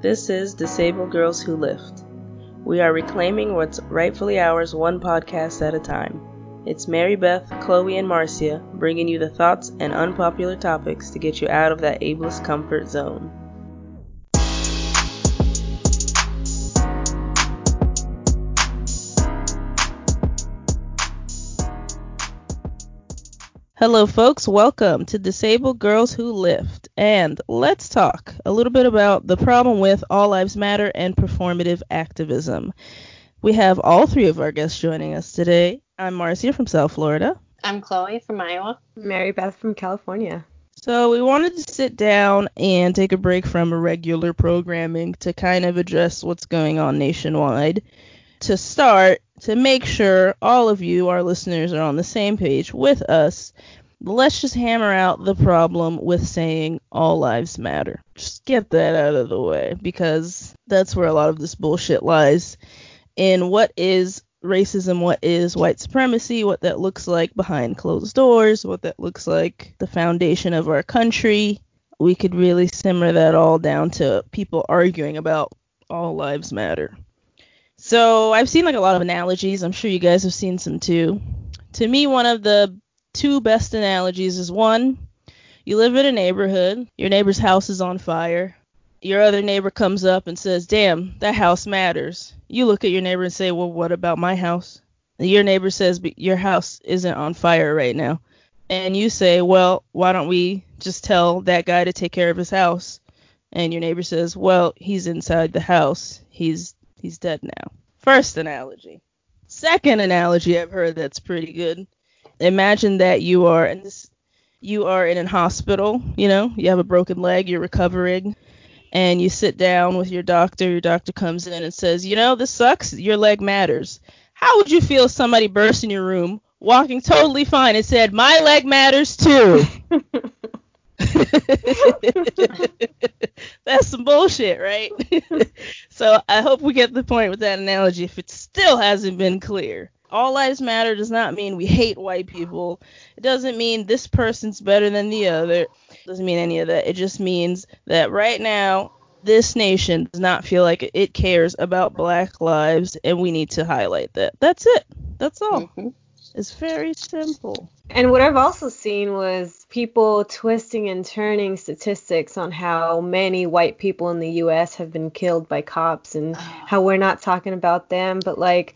This is Disabled Girls Who Lift. We are reclaiming what's rightfully ours one podcast at a time. It's Mary Beth, Chloe, and Marcia bringing you the thoughts and unpopular topics to get you out of that ableist comfort zone. Hello, folks. Welcome to Disabled Girls Who Lift. And let's talk a little bit about the problem with All Lives Matter and performative activism. We have all three of our guests joining us today. I'm Marcia from South Florida. I'm Chloe from Iowa. Mary Beth from California. So, we wanted to sit down and take a break from regular programming to kind of address what's going on nationwide. To start, to make sure all of you, our listeners, are on the same page with us, let's just hammer out the problem with saying all lives matter. Just get that out of the way because that's where a lot of this bullshit lies in what is racism, what is white supremacy, what that looks like behind closed doors, what that looks like the foundation of our country. We could really simmer that all down to people arguing about all lives matter. So I've seen like a lot of analogies. I'm sure you guys have seen some too. To me, one of the two best analogies is one, you live in a neighborhood, your neighbor's house is on fire. Your other neighbor comes up and says, Damn, that house matters. You look at your neighbor and say, Well, what about my house? Your neighbor says, But your house isn't on fire right now. And you say, Well, why don't we just tell that guy to take care of his house? And your neighbor says, Well, he's inside the house. He's he's dead now. First analogy. Second analogy I've heard that's pretty good imagine that you are in this, you are in a hospital, you know, you have a broken leg, you're recovering, and you sit down with your doctor. Your doctor comes in and says, you know, this sucks. Your leg matters. How would you feel if somebody burst in your room, walking totally fine, and said, my leg matters too? That's some bullshit, right? so I hope we get the point with that analogy if it still hasn't been clear all lives matter does not mean we hate white people. It doesn't mean this person's better than the other. It doesn't mean any of that. It just means that right now this nation does not feel like it cares about black lives and we need to highlight that. That's it. That's all. Mm-hmm. It's very simple. And what I've also seen was people twisting and turning statistics on how many white people in the US have been killed by cops and how we're not talking about them, but like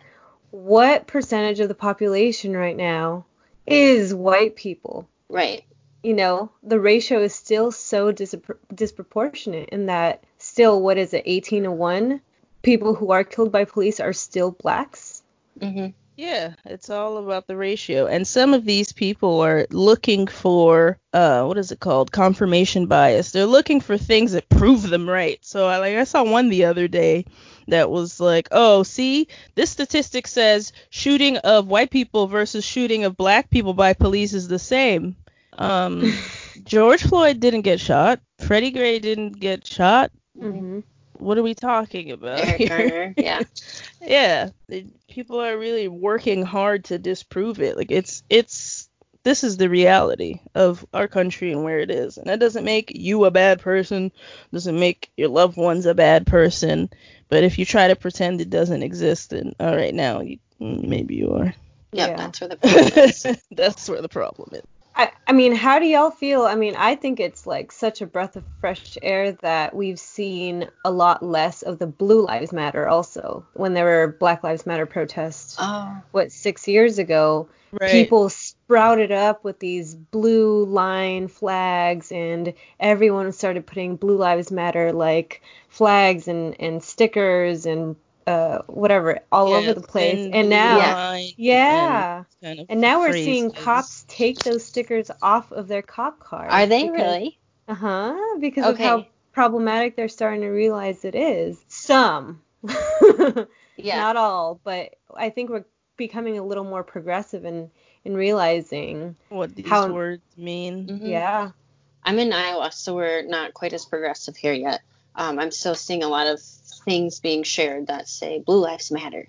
what percentage of the population right now is white people? Right. You know, the ratio is still so disproportionate in that still, what is it, 18 to 1? People who are killed by police are still blacks. Mm-hmm. Yeah, it's all about the ratio. And some of these people are looking for uh what is it called? Confirmation bias. They're looking for things that prove them right. So I like I saw one the other day that was like, "Oh, see, this statistic says shooting of white people versus shooting of black people by police is the same." Um George Floyd didn't get shot. Freddie Gray didn't get shot. Mm-hmm what are we talking about? Eric Garner, yeah. yeah, people are really working hard to disprove it. Like it's it's this is the reality of our country and where it is. And that doesn't make you a bad person, doesn't make your loved ones a bad person. But if you try to pretend it doesn't exist, then all right now you, maybe you are. Yep, yeah, that's where the problem is. that's where the problem is. I, I mean, how do y'all feel? I mean, I think it's like such a breath of fresh air that we've seen a lot less of the Blue Lives Matter also. When there were Black Lives Matter protests, oh. what, six years ago, right. people sprouted up with these blue line flags and everyone started putting Blue Lives Matter like flags and, and stickers and uh whatever all yeah, over the place. and now yeah, yeah. Kind of and now we're seeing cops take those stickers off of their cop cars are they because, really? Uh-huh because okay. of how problematic they're starting to realize it is. Some. Yeah. Not all but i think we're becoming a little more progressive in in realizing what these how, words mean. Mm-hmm. yeah. I'm in iowa so we're not quite as progressive here yet um, i'm still seeing a lot of things being shared that say Blue Lives Matter.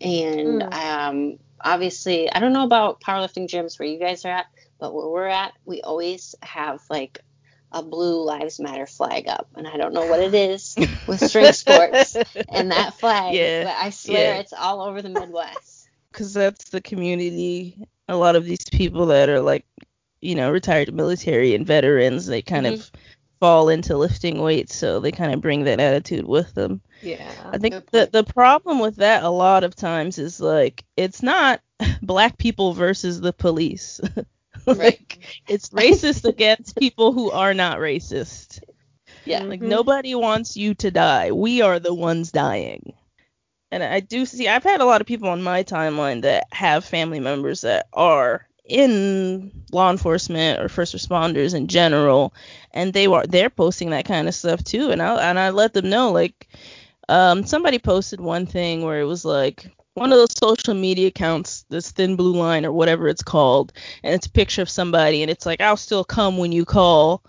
And mm. um, obviously, I don't know about powerlifting gyms where you guys are at, but where we're at, we always have like a Blue Lives Matter flag up, and I don't know what it is with strength sports and that flag, yeah, but I swear yeah. it's all over the Midwest. Because that's the community. A lot of these people that are like, you know, retired military and veterans, they kind mm-hmm. of fall into lifting weights, so they kind of bring that attitude with them. Yeah. I think the the problem with that a lot of times is like it's not black people versus the police. like right. it's racist against people who are not racist. Yeah. Like mm-hmm. nobody wants you to die. We are the ones dying. And I do see I've had a lot of people on my timeline that have family members that are in law enforcement or first responders in general and they were they're posting that kind of stuff too and I and I let them know like um somebody posted one thing where it was like one of those social media accounts, this thin blue line or whatever it's called, and it's a picture of somebody, and it's like I'll still come when you call.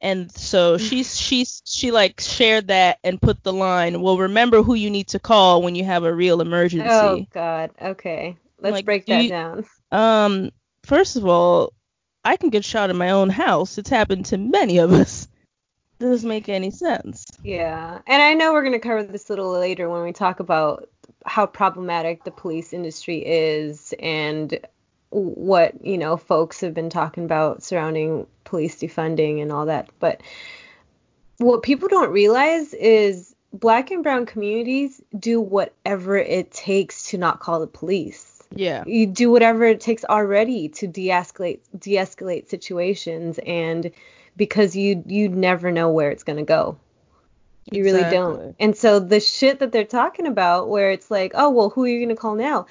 And so she's she's she like shared that and put the line, well remember who you need to call when you have a real emergency. Oh God. Okay. Let's like, break that you, down. Um, first of all, I can get shot in my own house. It's happened to many of us. Doesn't make any sense. Yeah, and I know we're gonna cover this a little later when we talk about how problematic the police industry is and what you know folks have been talking about surrounding police defunding and all that but what people don't realize is black and brown communities do whatever it takes to not call the police yeah you do whatever it takes already to de-escalate de-escalate situations and because you you never know where it's going to go you exactly. really don't. And so the shit that they're talking about, where it's like, oh, well, who are you going to call now?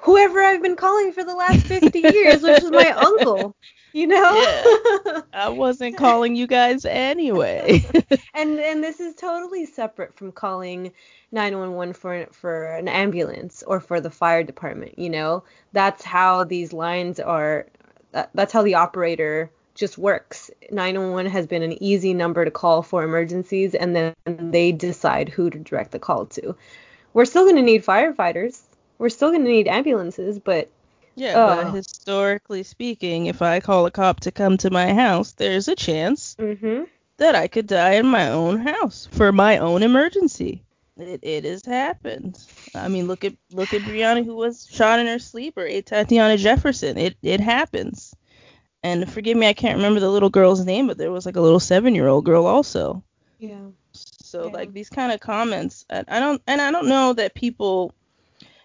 Whoever I've been calling for the last 50 years, which is my uncle. You know? Yeah. I wasn't calling you guys anyway. and and this is totally separate from calling 911 for for an ambulance or for the fire department, you know? That's how these lines are that, that's how the operator just works. 911 has been an easy number to call for emergencies, and then they decide who to direct the call to. We're still going to need firefighters. We're still going to need ambulances, but yeah, uh, but historically speaking, if I call a cop to come to my house, there's a chance mm-hmm. that I could die in my own house for my own emergency. It, it has happened. I mean, look at look at Breonna who was shot in her sleep, or Tatiana Jefferson. It it happens. And forgive me, I can't remember the little girl's name, but there was like a little seven year old girl also. Yeah. So yeah. like these kind of comments, I, I don't, and I don't know that people.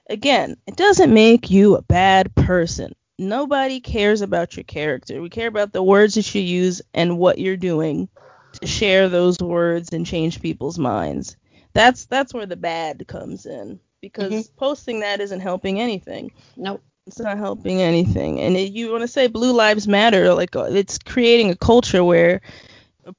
Again, it doesn't make you a bad person. Nobody cares about your character. We care about the words that you use and what you're doing to share those words and change people's minds. That's that's where the bad comes in because mm-hmm. posting that isn't helping anything. Nope. It's not helping anything. And it, you want to say Blue Lives Matter, like uh, it's creating a culture where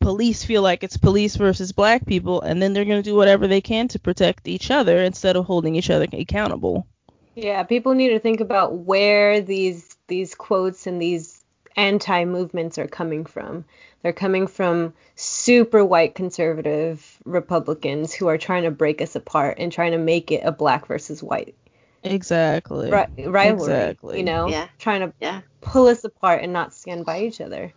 police feel like it's police versus black people, and then they're going to do whatever they can to protect each other instead of holding each other accountable. Yeah, people need to think about where these these quotes and these anti movements are coming from. They're coming from super white conservative Republicans who are trying to break us apart and trying to make it a black versus white Exactly. Ri- rivalry. Exactly. You know, yeah. trying to yeah. pull us apart and not stand by each other.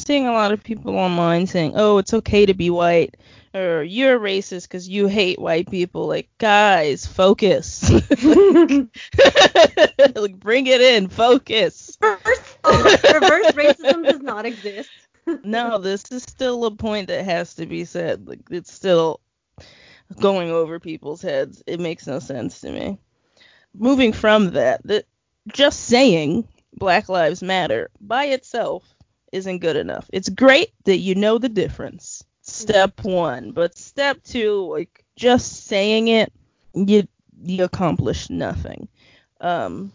Seeing a lot of people online saying, "Oh, it's okay to be white," or "You're racist because you hate white people." Like, guys, focus. like, bring it in, focus. First, reverse racism does not exist. no, this is still a point that has to be said. Like, it's still going over people's heads. It makes no sense to me moving from that, that just saying Black Lives Matter by itself isn't good enough. It's great that you know the difference. Step one, but step two, like just saying it, you you accomplish nothing. Um,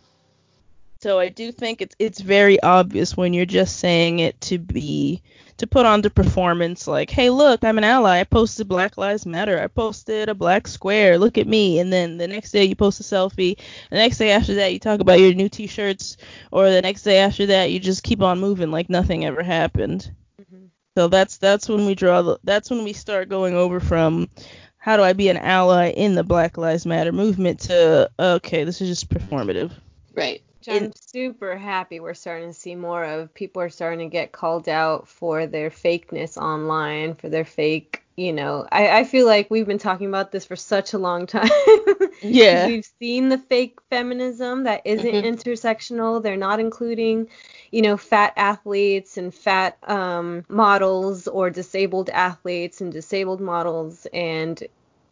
so I do think it's it's very obvious when you're just saying it to be to put on the performance like, hey, look, I'm an ally. I posted Black Lives Matter. I posted a black square. Look at me. And then the next day you post a selfie. The next day after that you talk about your new T-shirts, or the next day after that you just keep on moving like nothing ever happened. Mm-hmm. So that's that's when we draw the that's when we start going over from how do I be an ally in the Black Lives Matter movement to okay, this is just performative. Right. I'm super happy we're starting to see more of. People are starting to get called out for their fakeness online, for their fake you know, I, I feel like we've been talking about this for such a long time. yeah. We've seen the fake feminism that isn't mm-hmm. intersectional. They're not including, you know, fat athletes and fat um, models or disabled athletes and disabled models. And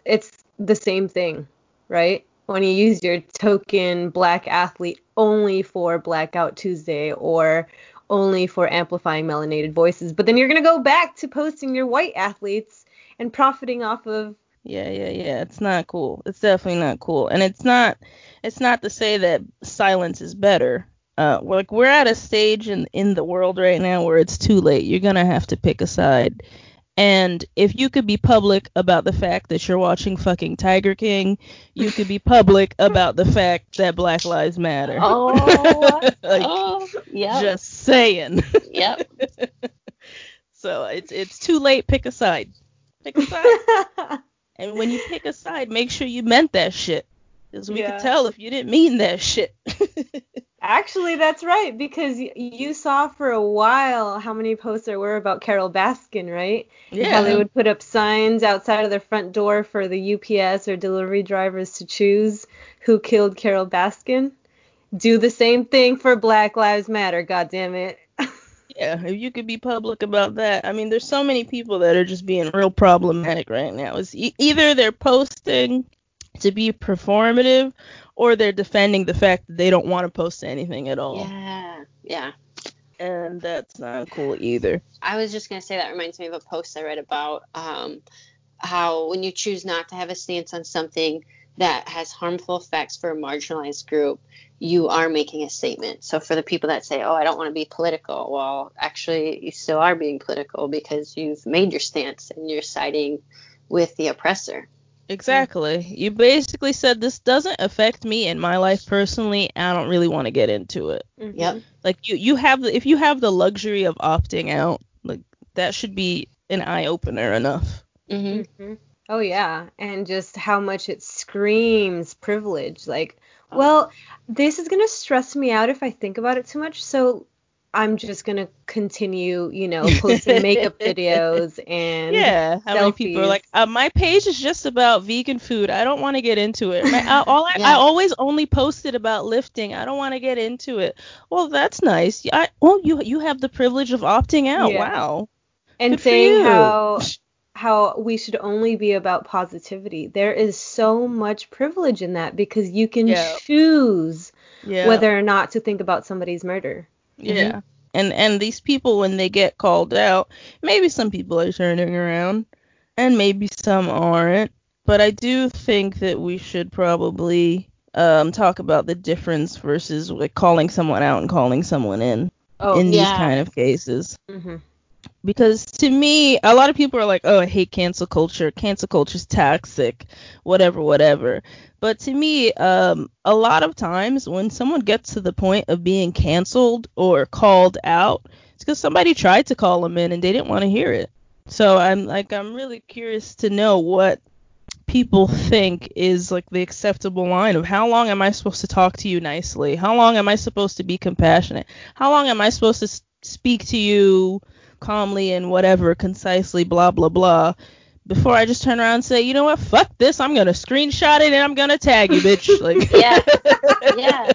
it's the same thing, right? When you use your token black athlete only for Blackout Tuesday or only for amplifying melanated voices. But then you're going to go back to posting your white athletes and profiting off of yeah yeah yeah. It's not cool. It's definitely not cool. And it's not it's not to say that silence is better. Uh like we're at a stage in in the world right now where it's too late. You're gonna have to pick a side and if you could be public about the fact that you're watching fucking Tiger King, you could be public about the fact that Black Lives Matter. Oh, like, oh yeah. Just saying. Yep. so it's it's too late. Pick a side. Pick a side. and when you pick a side, make sure you meant that shit. Because we yeah. could tell if you didn't mean that shit. Actually, that's right. Because you saw for a while how many posts there were about Carole Baskin, right? Yeah. How they would put up signs outside of their front door for the UPS or delivery drivers to choose who killed Carole Baskin. Do the same thing for Black Lives Matter, God damn it. Yeah, if you could be public about that. I mean, there's so many people that are just being real problematic right now. It's e- either they're posting to be performative or they're defending the fact that they don't want to post anything at all. Yeah, yeah. And that's not cool either. I was just gonna say that reminds me of a post I read about um, how when you choose not to have a stance on something that has harmful effects for a marginalized group, you are making a statement. So for the people that say, "Oh, I don't want to be political," well, actually, you still are being political because you've made your stance and you're siding with the oppressor. Exactly. You basically said this doesn't affect me in my life personally. I don't really want to get into it. Mm-hmm. Yep. Like you, you have the if you have the luxury of opting out, like that should be an eye opener enough. Mm-hmm. mm-hmm. Oh yeah, and just how much it screams privilege. Like well, this is going to stress me out if I think about it too much. So I'm just gonna continue, you know, posting makeup videos and yeah. How selfies. many people are like, uh, my page is just about vegan food. I don't want to get into it. My, I, all I, yeah. I always only posted about lifting. I don't want to get into it. Well, that's nice. I, well, you you have the privilege of opting out. Yeah. Wow. And Good saying how how we should only be about positivity. There is so much privilege in that because you can yeah. choose whether or not to think about somebody's murder. Yeah. Mm-hmm. And and these people when they get called out, maybe some people are turning around and maybe some aren't, but I do think that we should probably um, talk about the difference versus like calling someone out and calling someone in oh, in yeah. these kind of cases. Mm-hmm because to me a lot of people are like oh i hate cancel culture. Cancel culture is toxic. Whatever whatever. But to me um, a lot of times when someone gets to the point of being canceled or called out it's because somebody tried to call them in and they didn't want to hear it. So i'm like i'm really curious to know what people think is like the acceptable line of how long am i supposed to talk to you nicely? How long am i supposed to be compassionate? How long am i supposed to speak to you calmly and whatever, concisely, blah, blah, blah, before I just turn around and say, you know what, fuck this, I'm gonna screenshot it and I'm gonna tag you, bitch. Like, yeah, yeah.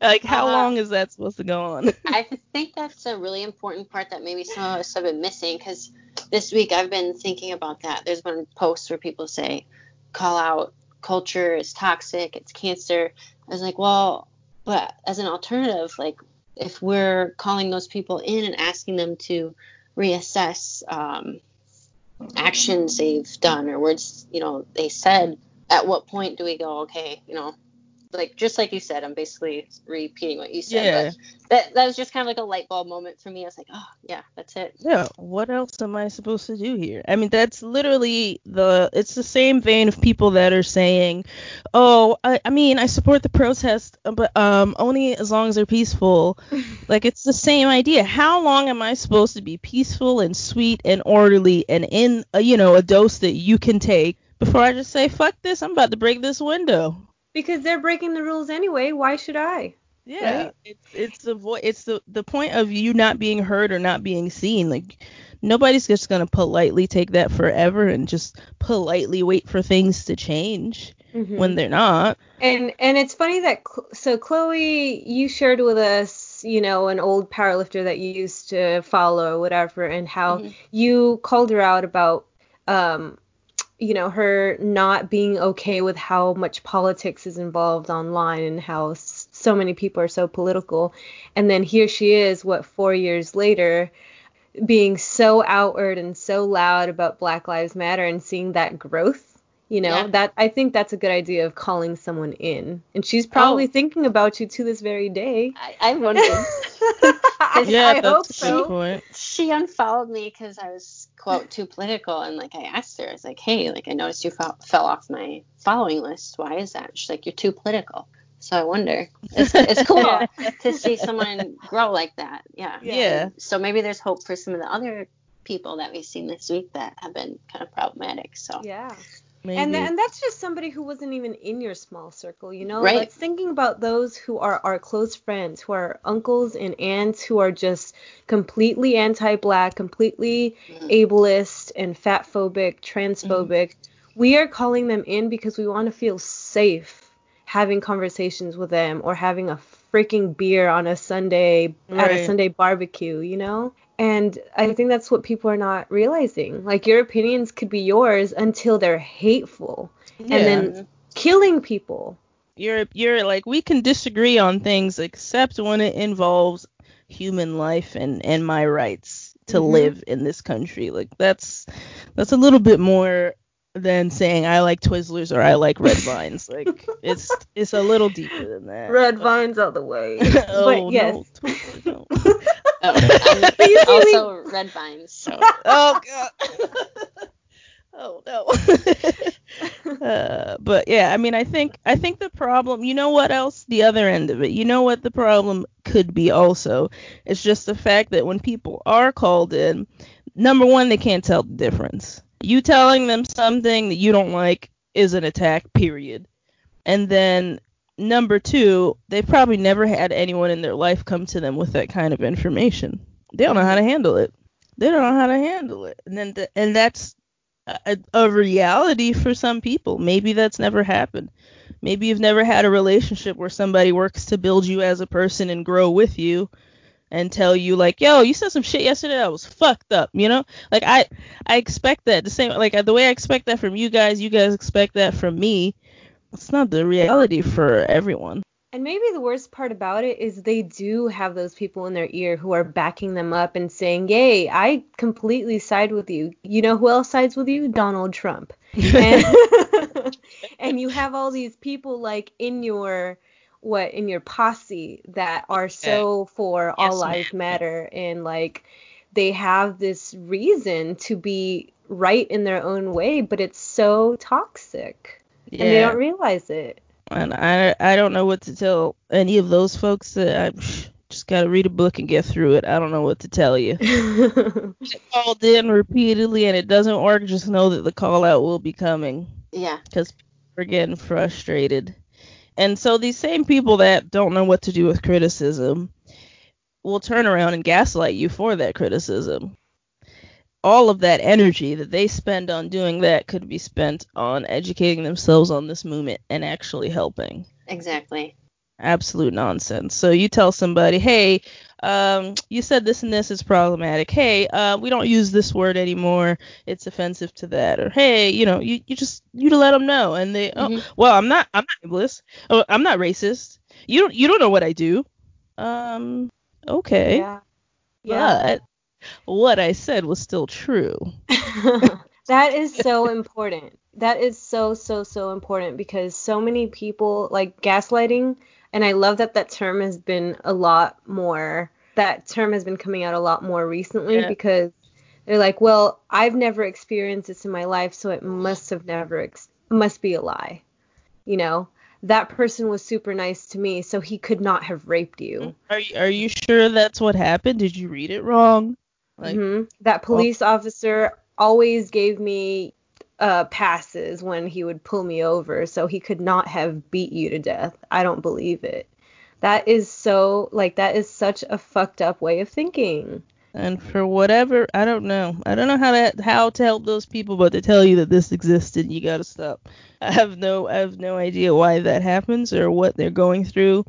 Like, how uh, long is that supposed to go on? I think that's a really important part that maybe some of us have been missing because this week I've been thinking about that. There's been posts where people say, call out culture is toxic, it's cancer. I was like, well, but as an alternative, like, if we're calling those people in and asking them to reassess um, actions they've done or words you know they said at what point do we go okay you know like just like you said, I'm basically repeating what you said. Yeah. That that was just kind of like a light bulb moment for me. I was like, oh yeah, that's it. Yeah. What else am I supposed to do here? I mean, that's literally the. It's the same vein of people that are saying, oh, I, I mean, I support the protest, but um, only as long as they're peaceful. like it's the same idea. How long am I supposed to be peaceful and sweet and orderly and in a, you know a dose that you can take? Before I just say fuck this, I'm about to break this window because they're breaking the rules anyway. Why should I? Yeah, Right? it's it's the vo- it's the the point of you not being heard or not being seen. Like nobody's just gonna politely take that forever and just politely wait for things to change Mhm. when they're not. And and it's funny that so Chloe, you shared with us, you know, an old powerlifter that you used to follow or whatever, and how Mhm. you called her out about, um, you know, her not being okay with how much politics is involved online and how so many people are so political, and then here she is, what four years later. Being so outward and so loud about Black Lives Matter and seeing that growth you know Yeah. that i think that's a good idea of calling someone in and she's probably Oh. thinking about you to this very day I, I wondered. I, yeah, I that's hope a so good point. she unfollowed me because I was quote too political, and like I asked her, I was like, "Hey, like I noticed you fell, fell off my following list. Why is that?" She's like, "You're too political." So I wonder. It's, it's cool to see someone grow like that. Yeah. Yeah. So maybe there's hope for some of the other people that we've seen this week that have been kind of problematic. So yeah Maybe. and th- and that's just somebody who wasn't even in your small circle you know Right. let's thinking about those who are our close friends who are uncles and aunts who are just completely anti-black completely Mhm. ableist and fat phobic transphobic we are calling them in because we want to feel safe having conversations with them or having a freaking beer on a sunday at a sunday barbecue you know and I think that's what people are not realizing. Like your opinions could be yours until they're hateful yeah. and then killing people. you're you're like we can disagree on things except when it involves human life and and my rights to Mhm. live in this country like that's that's a little bit more than saying i like twizzlers or i like red vines. Like it's it's a little deeper than that. Red vines out the way. oh but yes. no Twizzlers, no. Oh, I'm Do also red vines. So. Oh god. Oh no. Uh, but yeah i mean i think i think the problem you know what else? The other end of it. You know what the problem could be also? It's just the fact that when people are called in number one they can't tell the difference you telling them something that you don't like is an attack period. And then number two they've probably never had anyone in their life come to them with that kind of information. They don't know how to handle it. They don't know how to handle it. And then th- and that's a, a reality for some people. Maybe that's never happened. Maybe you've never had a relationship where somebody works to build you as a person and grow with you and tell you like yo you said some shit yesterday that was fucked up you know like i i expect that the same like the way i expect that from you guys you guys expect that from me it's not the reality for everyone And maybe the worst part about it is they do have those people in their ear who are backing them up and saying, Yay, I completely side with you. You know who else sides with you? Donald Trump. And, and you have all these people like in your what in your posse that are so for all Yes, lives matter and like they have this reason to be right in their own way but it's so toxic yeah and they don't realize it and I I don't know what to tell any of those folks that I just gotta read a book and get through it. I don't know what to tell you. Called in repeatedly and it doesn't work. Just know that the call out will be coming yeah. because we're getting frustrated. And so these same people that don't know what to do with criticism will turn around and gaslight you for that criticism. All of that energy that they spend on doing that could be spent on educating themselves on this movement and actually helping Exactly. absolute nonsense. So you tell somebody, hey, um, you said this and this is problematic. Hey, uh, we don't use this word anymore. It's offensive to that. Or hey, you know, you, you just you to let them know, and they, oh, well, I'm not I'm not ableist. Oh, I'm not racist. You don't you don't know what I do. Um, okay, yeah yeah but what I said was still true. that is so important. That is so so so important because so many people like gaslighting and I love that that term has been a lot more that term has been coming out a lot more recently Yeah. because they're like, "Well, I've never experienced this in my life, so it must have never ex- must be a lie." You know, that person was super nice to me, so he could not have raped you. Are you, are you sure that's what happened? Did you read it wrong? Like, hmm That police officer always gave me uh, passes when he would pull me over, so he could not have beat you to death. I don't believe it. That is so like that is such a fucked up way of thinking. And for whatever, I don't know. I don't know how to how to help those people, but to tell you that this existed, you gotta stop. I have no I have no idea why that happens or what they're going through.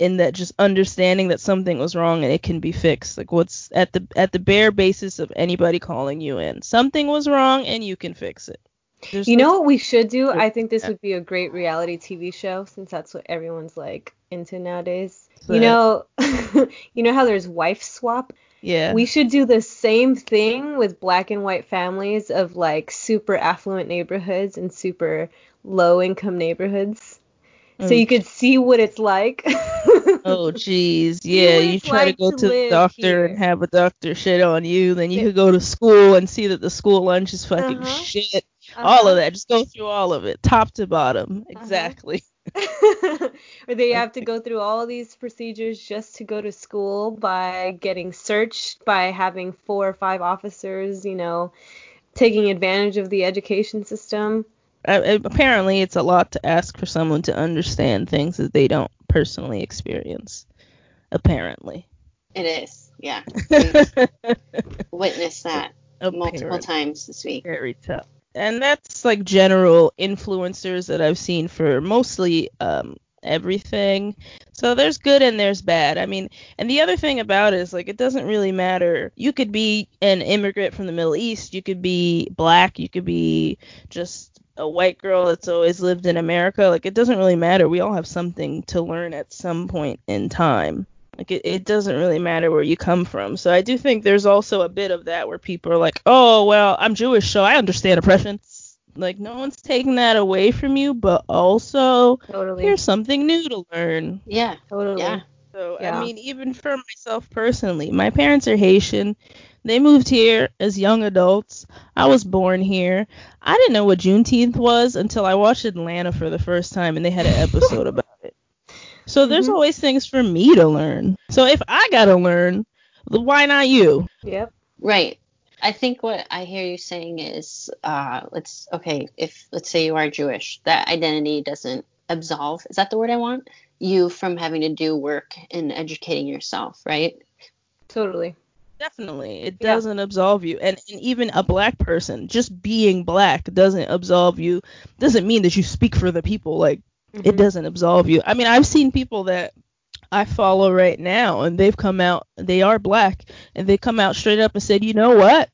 In that just understanding that something was wrong and it can be fixed. Like what's at the at the bare basis of anybody calling you in. Something was wrong and you can fix it. There's you no know what we should do? Oh, I think this would be a great reality TV show since that's what everyone's like into nowadays. So, you know, you know how there's wife swap. Yeah. We should do the same thing with black and white families of like super affluent neighborhoods and super low income neighborhoods. Mm. So you could see what it's like. oh jeez. Yeah, you try like to go to, to the doctor here. and have a doctor shit on you, then you could go to school and see that the school lunch is fucking uh-huh. shit. Uh-huh. All of that. Just go through all of it, top to bottom. Uh-huh. Exactly. or they have to go through all these procedures just to go to school by getting searched by having four or five officers, you know, taking advantage of the education system. Uh, apparently, it's a lot to ask for someone to understand things that they don't personally experience. Apparently. It is, yeah. witnessed that multiple times this week. Very tough and that's like general influencers that I've seen for mostly um, everything. So there's good and there's bad. I mean, and the other thing about it is like it doesn't really matter. You could be an immigrant from the Middle East, you could be black, you could be just a white girl that's always lived in America. Like it doesn't really matter. We all have something to learn at some point in time. Like it, it doesn't really matter where you come from. So I do think there's also a bit of that where people are like, oh well, I'm Jewish, so I understand oppression. Like no one's taking that away from you, but also totally. here's something new to learn. Yeah, totally. Yeah. So yeah. I mean, even for myself personally, my parents are Haitian. They moved here as young adults. I was born here. I didn't know what Juneteenth was until I watched Atlanta for the first time, and they had an episode about it. So there's mm-hmm. always things for me to learn. So if I gotta learn, why not you? Yep. Right. I think what I hear you saying is, uh, let's okay, if let's say you are Jewish, that identity doesn't absolve. Is that the word I want? You from having to do work and educating yourself, right? Totally. Definitely, it doesn't yeah. absolve you, and, and even a black person, just being black doesn't absolve you. Doesn't mean that you speak for the people. Like Mm-hmm. It doesn't absolve you. I mean, I've seen people that I follow right now, and they've come out, they are black, and they come out straight up and said, you know what?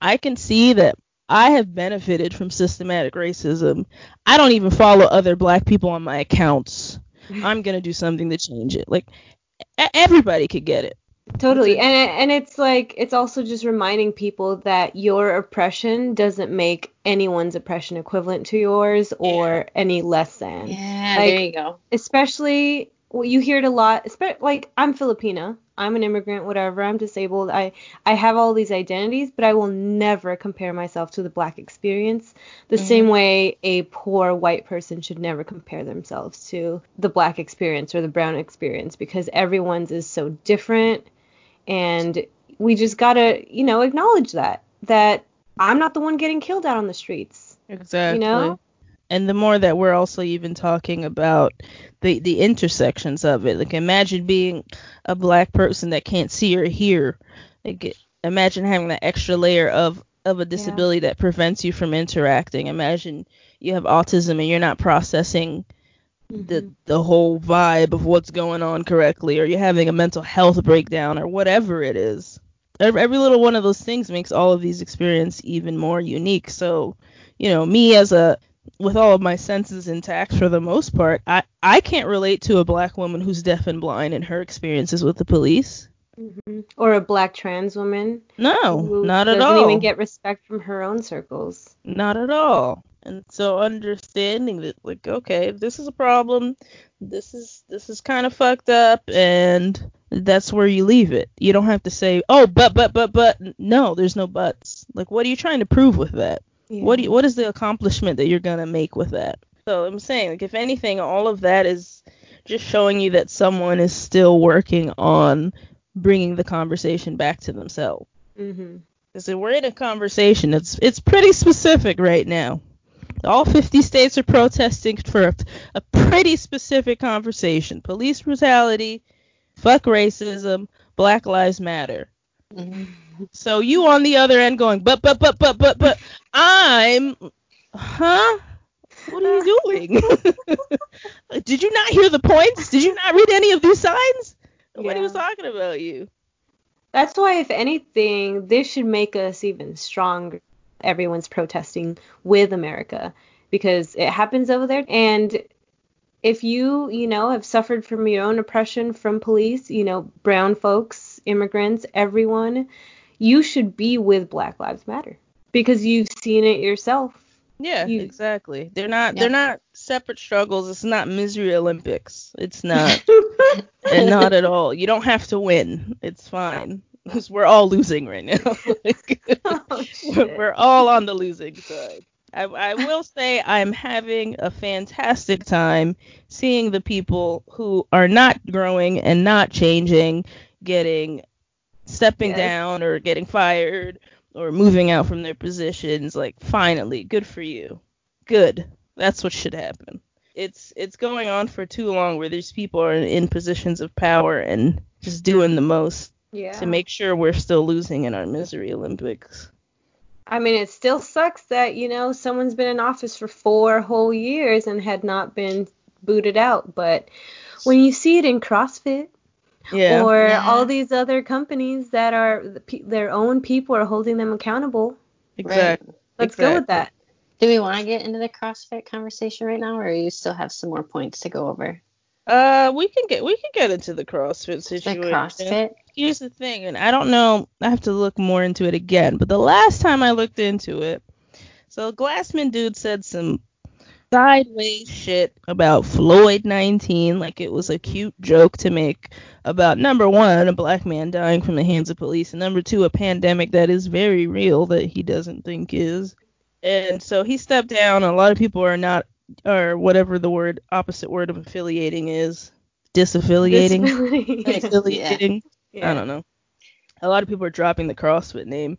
I can see that I have benefited from systematic racism. I don't even follow other black people on my accounts. I'm going to do something to change it. Like, everybody could get it. Totally. And and it's like it's also just reminding people that your oppression doesn't make anyone's oppression equivalent to yours or yeah. any less than. Yeah, like, there you go. Especially well, you hear it a lot. Like I'm Filipina. I'm an immigrant, whatever. I'm disabled. I I have all these identities, but I will never compare myself to the black experience. The mm-hmm. same way a poor white person should never compare themselves to the black experience or the brown experience because everyone's is so different and we just gotta, you know, acknowledge that that I'm not the one getting killed out on the streets. Exactly. You know. And the more that we're also even talking about the the intersections of it, like imagine being a black person that can't see or hear. Like imagine having that extra layer of of a disability yeah. that prevents you from interacting. Imagine you have autism and you're not processing the mm-hmm. the whole vibe of what's going on correctly or you're having a mental health breakdown or whatever it is every, every little one of those things makes all of these experiences even more unique so you know me as a with all of my senses intact for the most part i i can't relate to a black woman who's deaf and blind and her experiences with the police. Mm-hmm. or a black trans woman no not at all doesn't even get respect from her own circles. Not at all. And so understanding that like okay this is a problem this is this is kind of fucked up and that's where you leave it. You don't have to say oh but but but but. No there's no buts. Like what are you trying to prove with that yeah. what you, what is the accomplishment that you're gonna make with that so i'm saying like if anything all of that is just showing you that someone is still working on bringing the conversation back to themselves mm-hmm. because we're in a conversation it's it's pretty specific right now All 50 states are protesting for a, a pretty specific conversation: police brutality, fuck racism, Black Lives Matter. Mm-hmm. So you on the other end going, but but but but but but I'm, huh? What are you doing? Did you not hear the points? Did you not read any of these signs? Nobody yeah. was talking about you. That's why, if anything, this should make us even stronger. Everyone's protesting with America because it happens over there. And if you, you know, have suffered from your own oppression from police, you know, brown folks, immigrants, everyone, you should be with Black Lives Matter because you've seen it yourself. Yeah, you, exactly. They're not yeah. they're not separate struggles. It's not misery Olympics. It's not. and not at all. You don't have to win. It's fine. Because we're all losing right now. oh, we're all on the losing side. I, I will say I'm having a fantastic time seeing the people who are not growing and not changing getting stepping yes. down or getting fired or moving out from their positions. Like finally, good for you. Good. That's what should happen. It's it's going on for too long where these people are in positions of power and just doing the most yeah. to make sure we're still losing in our misery Olympics. I mean, it still sucks that, you know, someone's been in office for four whole years and had not been booted out. But when you see it in CrossFit yeah. or yeah. all these other companies that are their own people are holding them accountable. Exactly. Let's exactly. go with that. Do we want to get into the CrossFit conversation right now, or you still have some more points to go over? Uh, we can get we can get into the CrossFit situation. The CrossFit. Here's the thing, and I don't know. I have to look more into it again. But the last time I looked into it, so Glassman dude said some sideways shit about Floyd 19, like it was a cute joke to make about number one, a black man dying from the hands of police, and number two, a pandemic that is very real that he doesn't think is. And so he stepped down. A lot of people are not or whatever the word opposite word of affiliating is, disaffiliating, affiliating. Yeah. I don't know. A lot of people are dropping the CrossFit name,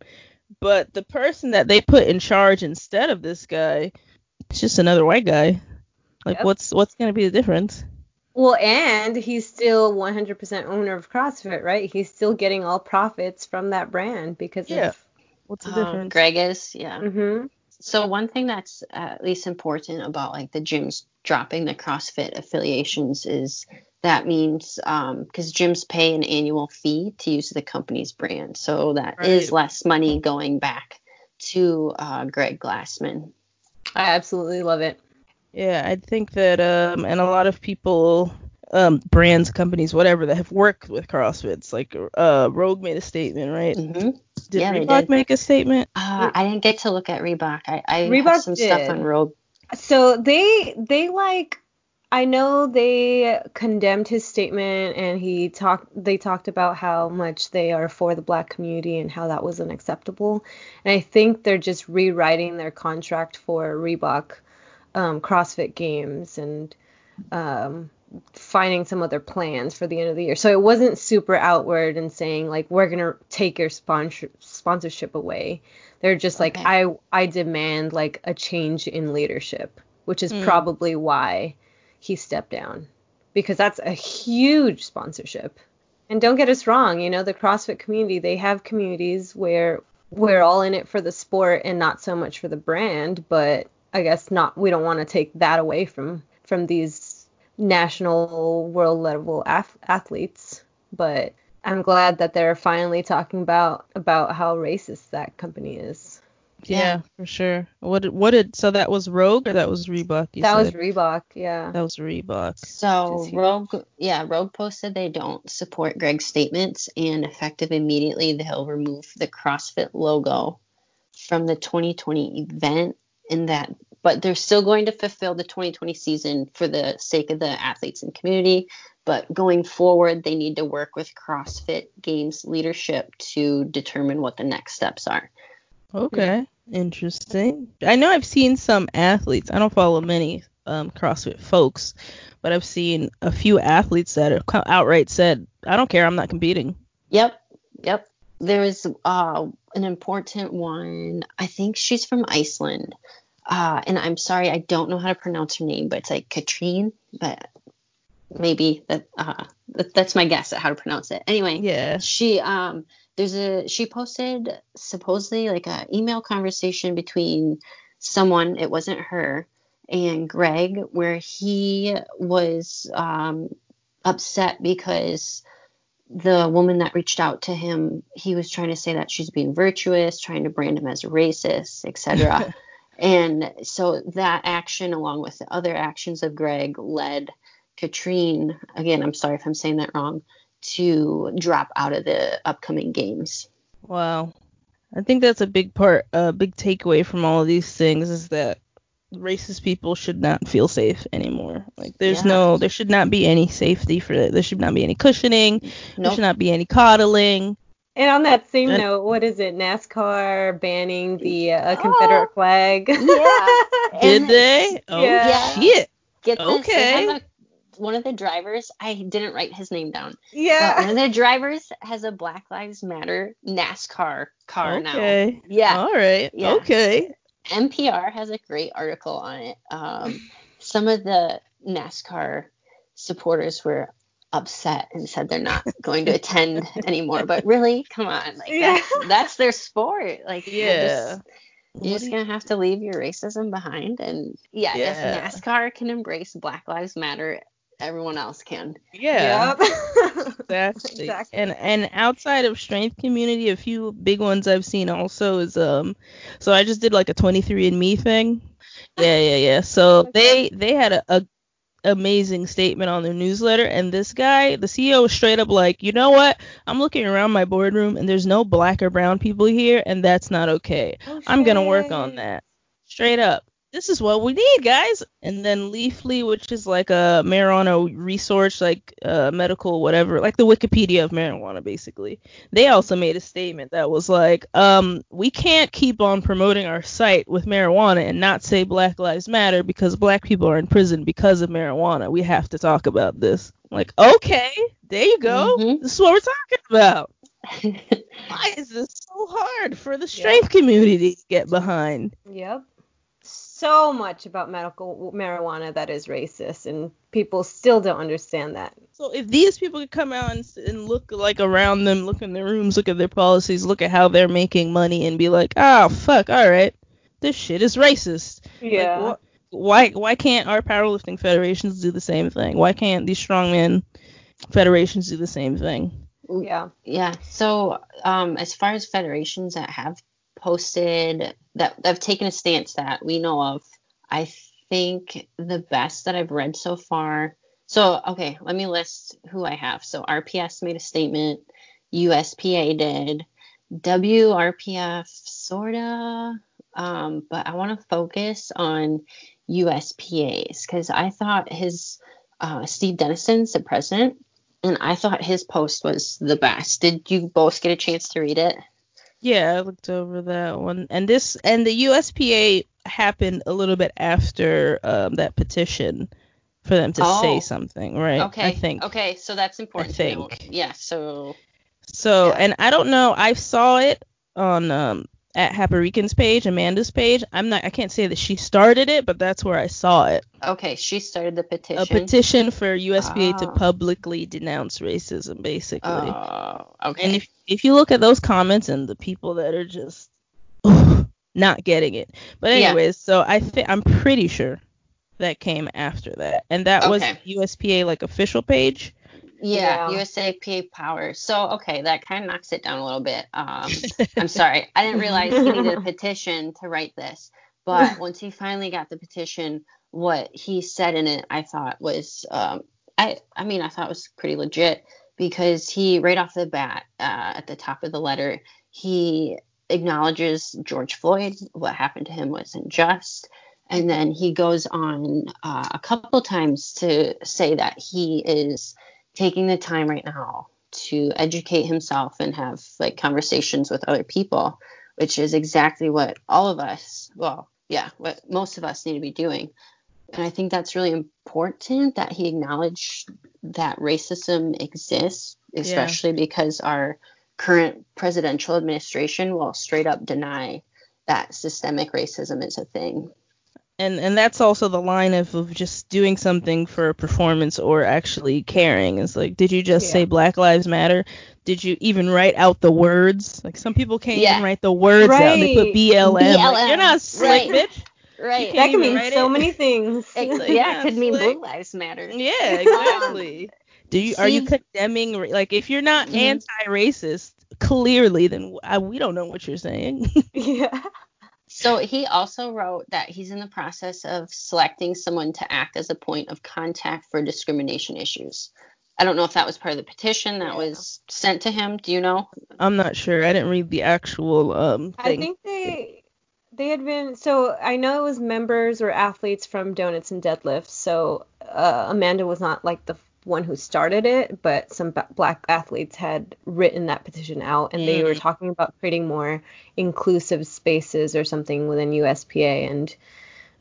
but the person that they put in charge instead of this guy, it's just another white guy. Like, yep. what's what's gonna be the difference? Well, and he's still 100% owner of CrossFit, right? He's still getting all profits from that brand because yeah. of what's the um, difference? Greg is, yeah. Mm-hmm. So one thing that's at least important about like the gyms dropping the CrossFit affiliations is that means because um, gyms pay an annual fee to use the company's brand, so that right. is less money going back to uh, Greg Glassman. I absolutely love it. Yeah, I think that um, and a lot of people um, brands, companies, whatever that have worked with CrossFits. Like uh, Rogue made a statement, right? Mm-hmm. Did yeah, Reebok did. make a statement? Uh, I didn't get to look at Reebok. I, I Reebok have some did. stuff on Rogue. So they they like I know they condemned his statement and he talked they talked about how much they are for the black community and how that was unacceptable. And I think they're just rewriting their contract for Reebok um, CrossFit games and um, finding some other plans for the end of the year. So it wasn't super outward and saying like we're gonna take your sponsor sponsorship away. They're just like. I I demand like a change in leadership, which is mm. probably why he stepped down because that's a huge sponsorship. And don't get us wrong, you know the CrossFit community they have communities where we're all in it for the sport and not so much for the brand, but I guess not we don't want to take that away from from these national world level af- athletes, but I'm glad that they're finally talking about about how racist that company is. Yeah, yeah for sure. What did, what did so that was Rogue or that was Reebok? that said? was Reebok, yeah. That was Reebok. So Rogue, yeah, Rogue posted they don't support Greg's statements and effective immediately they'll remove the CrossFit logo from the 2020 event in that but they're still going to fulfill the 2020 season for the sake of the athletes and community. But going forward, they need to work with CrossFit Games leadership to determine what the next steps are. Okay, interesting. I know I've seen some athletes. I don't follow many um, CrossFit folks, but I've seen a few athletes that have outright said, "I don't care. I'm not competing." Yep, yep. There is uh, an important one. I think she's from Iceland uh, and I'm sorry, I don't know how to pronounce her name, but it's like Katrine, but maybe that, uh, that that's my guess at how to pronounce it. Anyway, Yeah. she um there's a she posted supposedly like a email conversation between someone it wasn't her and Greg where he was um upset because the woman that reached out to him he was trying to say that she's being virtuous trying to brand him as a racist etc and so that action along with the other actions of Greg led Katrine again I'm sorry if I'm saying that wrong to drop out of the upcoming games. Wow. I think that's a big part, a big takeaway from all of these things is that racist people should not feel safe anymore. Like there's Yeah. no, there should not be any safety for that. There should not be any cushioning. There should not be any coddling. And on that same And- note, what is it? NASCAR banning the uh, Confederate flag. Yeah. Did And- they? Oh Yeah. shit. Get this, they Okay. have a, one of the drivers, I didn't write his name down, yeah. one of the drivers has a Black Lives Matter NASCAR car now. Okay. Yeah. All right. Yeah. Okay. NPR has a great article on it. Um, some of the NASCAR supporters were upset and said they're not going to attend anymore. But really, come on, like Yeah. that's, that's their sport. Like you're Yeah. just, you're just gonna have to leave your racism behind. And yeah, Yeah. if NASCAR can embrace Black Lives Matter, everyone else can. yeah. Yep. Exactly. Exactly. And and outside of strength community, a few big ones I've seen also is um so I just did like a 23andme thing. Yeah, yeah, yeah. So Okay. they they had a, a amazing statement on their newsletter and this guy, the CEO was straight up like, "You know what? I'm looking around my boardroom and there's no black or brown people here and that's not okay. I'm going to work on that." Straight up. This is what we need, guys. And then Leafly, which is like a marijuana resource, like uh, medical whatever, like the Wikipedia of marijuana, basically. They also made a statement that was like, um, we can't keep on promoting our site with marijuana and not say Black Lives Matter because black people are in prison because of marijuana. We have to talk about this. I'm like, okay, there you go. Mhm. This is what we're talking about. Why is this so hard for the strength community to get behind? Yep. So much about medical marijuana that is racist, and people still don't understand that. So if these people could come out and, and look like around them, look in their rooms, look at their policies, look at how they're making money, and be like, oh fuck, all right, this shit is racist. Yeah. Like, wh- why why can't our powerlifting federations do the same thing? Why can't these strongman federations do the same thing? yeah. Yeah. So, um, as far as federations that have posted that I've taken a stance that we know of, I think the best that I've read so far. So, okay, let me list who I have. So, RPS made a statement, USPA did, WRPF sorta, um, but I want to focus on USPA's because I thought his uh, Steve Denison's the president and I thought his post was the best. Did you both get a chance to read it? Yeah, I looked over that one, and this and the USPA happened a little bit after um, that petition for them to Oh. say something, right? Okay. I think. Okay, so that's important. to know. think. Yeah. So. So, Yeah. and I don't know. I saw it on um at Happerican's page, Amanda's page. I'm not. I can't say that she started it, but that's where I saw it. Okay, she started the petition. A petition for USPA to Ah. publicly denounce racism, basically. Oh, okay. And if if you look at those comments and the people that are just not getting it. But Yeah. anyways, so I think I'm pretty sure that came after that, and that was USPA like official page. Yeah, Yeah. USAPA power. So okay, that kind of knocks it down a little bit. Um, I'm sorry, I didn't realize he needed a petition to write this. But once he finally got the petition, what he said in it, I thought was, um, I, I mean, I thought was pretty legit because he right off the bat, uh, at the top of the letter, he acknowledges George Floyd. What happened to him was unjust. And then he goes on uh, a couple times to say that he is taking the time right now to educate himself and have like conversations with other people, which is exactly what all of us, well, yeah, what most of us need to be doing. And I think that's really important that he acknowledged that racism exists, especially because our current presidential administration will straight up deny that systemic racism is a thing. And and that's also the line of, of just doing something for a performance or actually caring. It's like, did you just Yeah. say Black Lives Matter? Did you even write out the words? Like some people can't Yeah. even write the words out. They put Right. BLM. Like, You're not slick, right. bitch. Right. that can mean so it. many things. Ex- Like, yeah, yeah, it could mean slick. Blue Lives Matter. Yeah, exactly. Do you are you condemning like if you're not Mhm. anti-racist clearly then I, we don't know what you're saying. yeah. So he also wrote that he's in the process of selecting someone to act as a point of contact for discrimination issues. I don't know if that was part of the petition that Yeah. was sent to him. Do you know? I'm not sure. I didn't read the actual um I think they they had been so I know it was members or athletes from Donuts and Deadlifts. So uh, Amanda was not like the one who started it, but some ba- black athletes had written that petition out, and they were Mm. talking about creating more inclusive spaces or something within USPA. And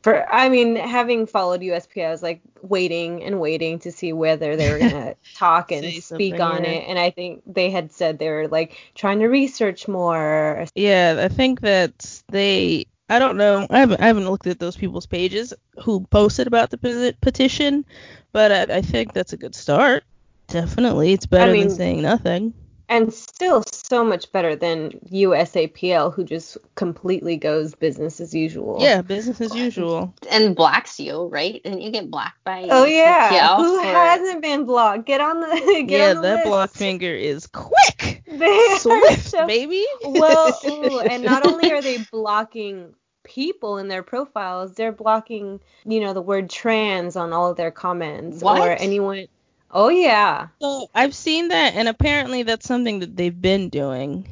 for I mean, having followed USPA, I was like waiting and waiting to see whether they were gonna talk and Say speak on yeah. it. And I think they had said they were like trying to research more Yeah, I think that they. I don't know. I haven't. I haven't looked at those people's pages who posted about the petition, but I, I think that's a good start. Definitely, it's better mean- than saying nothing. And still so much better than USAPL, who just completely goes business as usual. Yeah, business as usual. And blocks you, right? Didn't you get blocked by Oh yeah. USPL Who for- hasn't been blocked? Get on the get yeah, on the that list. block finger is quick, They swift, so- baby. well, ooh, and not only are they blocking people in their profiles, they're blocking, you know, the word trans on all of their comments or anyone. Oh yeah. So I've seen that, and apparently that's something that they've been doing.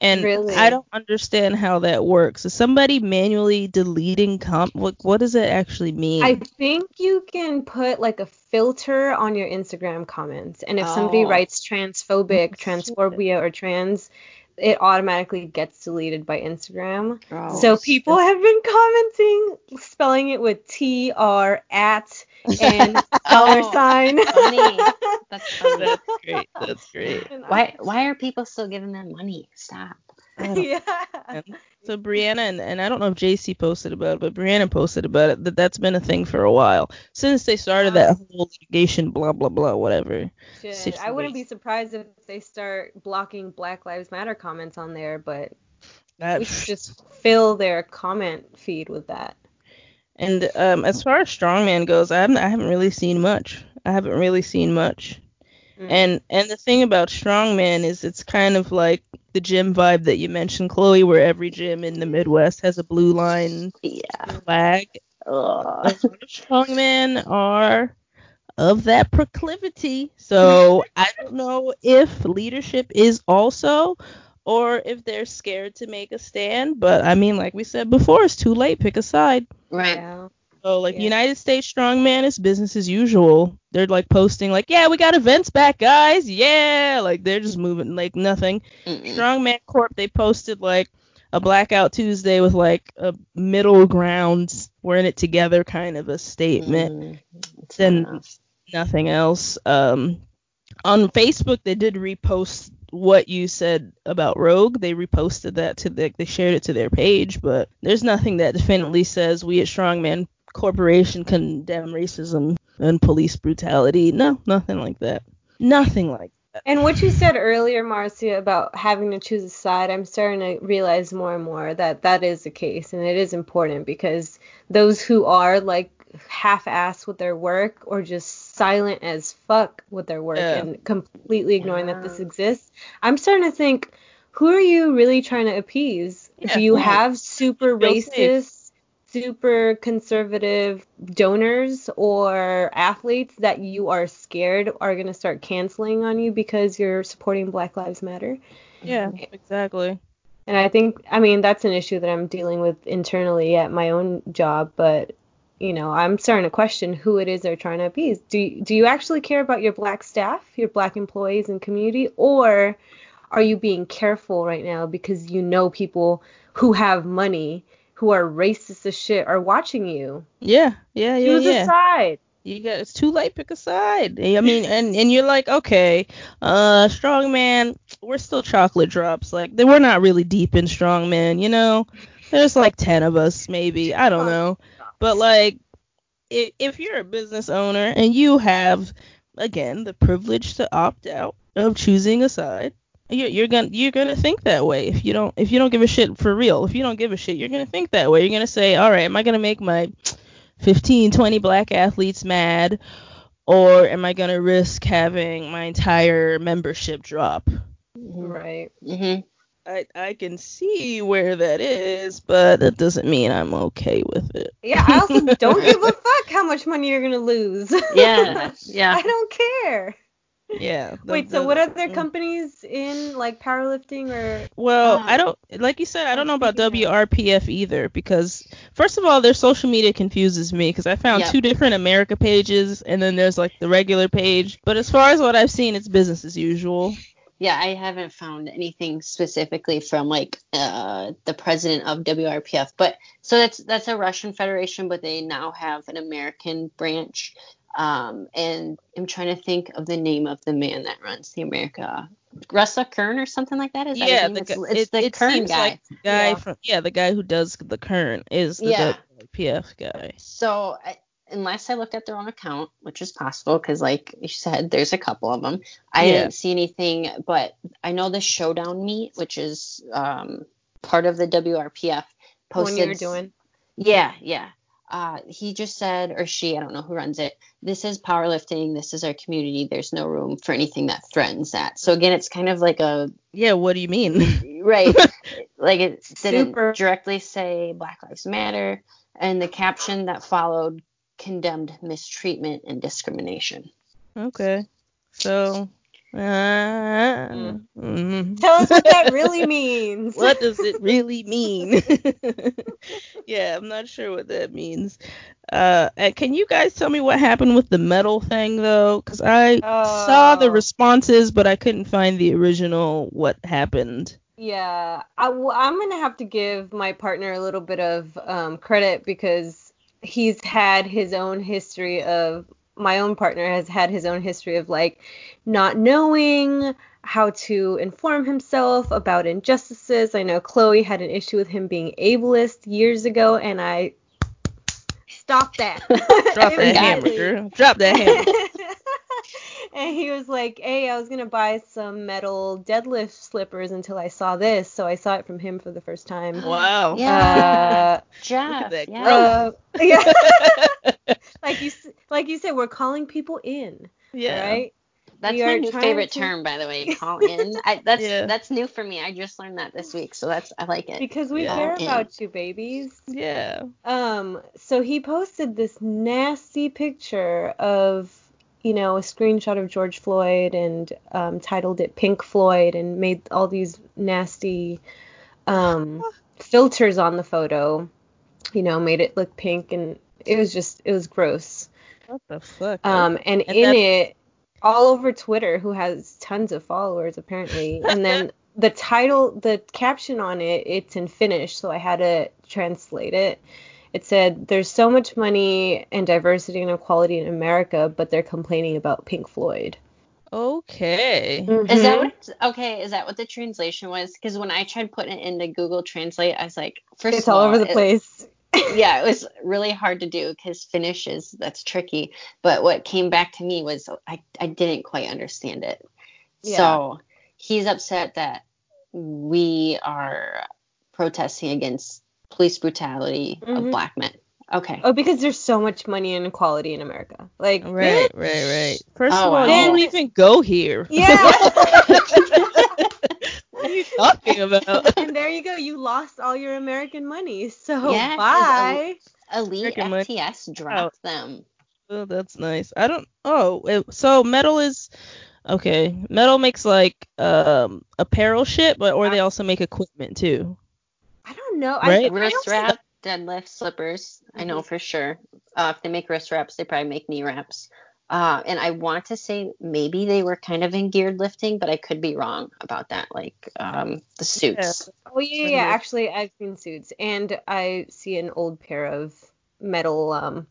And Really? I don't understand how that works. Is somebody manually deleting com? What what does it actually mean? I think you can put like a filter on your Instagram comments, and if somebody Oh. writes transphobic, oh, transphobia, or trans, it automatically gets deleted by Instagram. Oh, so people have been commenting, spelling it with T R at and dollar Oh, sign. funny. That's funny. That's great. That's great. Why why are people still giving them money? Stop. yeah. So Brianna and, and I don't know if JC posted about it, but Brianna posted about it that that's been a thing for a while since they started that whole litigation, blah blah blah, whatever. I wouldn't be surprised if they start blocking Black Lives Matter comments on there, but That, we should just fill their comment feed with that. and um, as far as strongman goes, I haven't I haven't really seen much. I haven't really seen much. Mm. And and the thing about strongman is it's kind of like the gym vibe that you mentioned, Chloe, where every gym in the Midwest has a blue line Yeah. flag. Ugh. a of strongmen are of that proclivity. So I don't know if leadership is also or if they're scared to make a stand. But I mean, like we said before, it's too late. Pick a side. Right. Yeah. So like Yeah. United States Strongman is business as usual. They're like posting like, yeah, we got events back, guys. Yeah, like they're just moving like nothing. Mm-mm. Strongman Corp they posted like a blackout Tuesday with like a middle ground, we're in it together kind of a statement. Mm, it's Then nothing else. Um, on Facebook they did repost what you said about Rogue. They reposted that to the, they shared it to their page, but there's nothing that definitely says we at Strongman Corporation condemn racism and police brutality. No, nothing like that. Nothing like that. And what you said earlier, Marcia, about having to choose a side, I'm starting to realize more and more that that is the case, and it is important because those who are like half-assed with their work or just silent as fuck with their work Yeah. and completely ignoring that this exists, I'm starting to think, who are you really trying to appease? Yeah, Do you right. have super racist, super conservative donors or athletes that you are scared are going to start canceling on you because you're supporting Black Lives Matter? Yeah, exactly. And I think, I mean, that's an issue that I'm dealing with internally at my own job, but you know, I'm starting to question who it is they're trying to appease. Do you, do you actually care about your black staff, your black employees and community, or are you being careful right now because you know people who have money who are racist as shit are watching you? Yeah, yeah, yeah, Choose yeah. a side. You got it's too late. Pick a side. I mean, and and you're like, okay, uh, strongman, we're still chocolate drops. Like, they- we're not really deep in strongman, you know. There's like ten of us, maybe. I don't know. but like if, if you're a business owner and you have again the privilege to opt out of choosing a side you're, you're gonna you're gonna think that way if you don't if you don't give a shit for real if you don't give a shit you're gonna think that way you're gonna say all right am i gonna make my 15 20 black athletes mad or am i gonna risk having my entire membership drop Right. hmm i i can see where that is but that doesn't mean i'm okay with it Yeah, I also don't give a fuck how much money you're gonna lose. Yeah, yeah. I don't care. Yeah the- Wait, so the- what other companies in like powerlifting or Well, Um, I don't like you said. I don't know about WRPF either because first of all, their social media confuses me because I found Yep. two different America pages and then there's like the regular page. But as far as what I've seen, it's business as usual. Yeah, I haven't found anything specifically from like uh, the president of WRPF, but so that's that's a Russian federation, but they now have an American branch. Um, and I'm trying to think of the name of the man that runs the America, Russell Kern or something like that. Is that yeah, name? the, it's, it's it, the it Kern guy. like the guy Yeah. from yeah the guy who does the current is the Yeah. Guy. So I, unless I looked at their own account, which is possible, because like you said, there's a couple of them. I Yeah. didn't see anything, but I know the Showdown meet, which is um, part of the WRPF, the one you were doing? Yeah, yeah. Uh, he just said, or she, I don't know who runs it. This is powerlifting. This is our community. There's no room for anything that threatens that. So again, it's kind of like a Yeah, what do you mean? right, like it didn't Super. directly say Black Lives Matter, and the caption that followed condemned mistreatment and discrimination. okay, so. Mm. Tell us what that really means. what does it really mean? yeah, I'm not sure what that means. Uh, can you guys tell me what happened with the metal thing though? Because I saw the Oh. responses, but I couldn't find the original. What happened? Yeah, I, am gonna have to give my partner a little bit of um, credit because he's had his own history of. My own partner has had his own history of like not knowing how to inform himself about injustices. I know Chloe had an issue with him being ableist years ago, and I stopped that. Drop that hammer, girl. Drop that hammer. and he was like, "Hey, I was gonna buy some metal deadlift slippers until I saw this, so I saw it from him for the first time." Wow. Yeah. Uh, Jeff, that yeah. uh, yeah. like you, like you said, we're calling people in, yeah. right? That's we my new favorite to- term, by the way. Call in. I, that's Yeah. that's new for me. I just learned that this week, so that's I like it. Because we Yeah. care about you, babies. Yeah. Um, so he posted this nasty picture of, you know, a screenshot of George Floyd and um, titled it Pink Floyd and made all these nasty um, filters on the photo, you know, made it look pink and it was just, it was gross. What the fuck? Um, and, And in it, all over Twitter, who has tons of followers apparently, and then the title, the caption on it, it's in Finnish, so I had to translate it. It said, "There's so much money and diversity and equality in America, but they're complaining about Pink Floyd." okay. Is that Mhm. what? Okay, is that what the translation was? Because when I tried putting it into Google Translate, I was like, first It's of all all, over the it- place. yeah, it was really hard to do because Finnish is that's tricky. But what came back to me was I I didn't quite understand it. Yeah. So he's upset that we are protesting against police brutality of Mhm. black men. Okay. Oh, because there's so much money and equality in America. Like, Right, bitch. right, right. First Oh, of all, wow. you don't even go here. Yeah. what are you talking about? and there you go. You lost all your American money. So Yeah, 'cause, um, bye. Elite American money FTS dropped them. Oh, that's nice. I don't. Oh, it, so metal is okay. Metal makes like um apparel shit, but or they also make equipment too. I don't know. Right? I, I Wrist don't wrap, deadlift, slippers. I Mm-hmm. know for sure. Uh, if they make wrist wraps, they probably make knee wraps. Uh, and I want to say maybe they were kind of in geared lifting, but I could be wrong about that. Like um, the suits. Oh yeah, yeah. Actually, I've seen suits, and I see an old pair of metal um,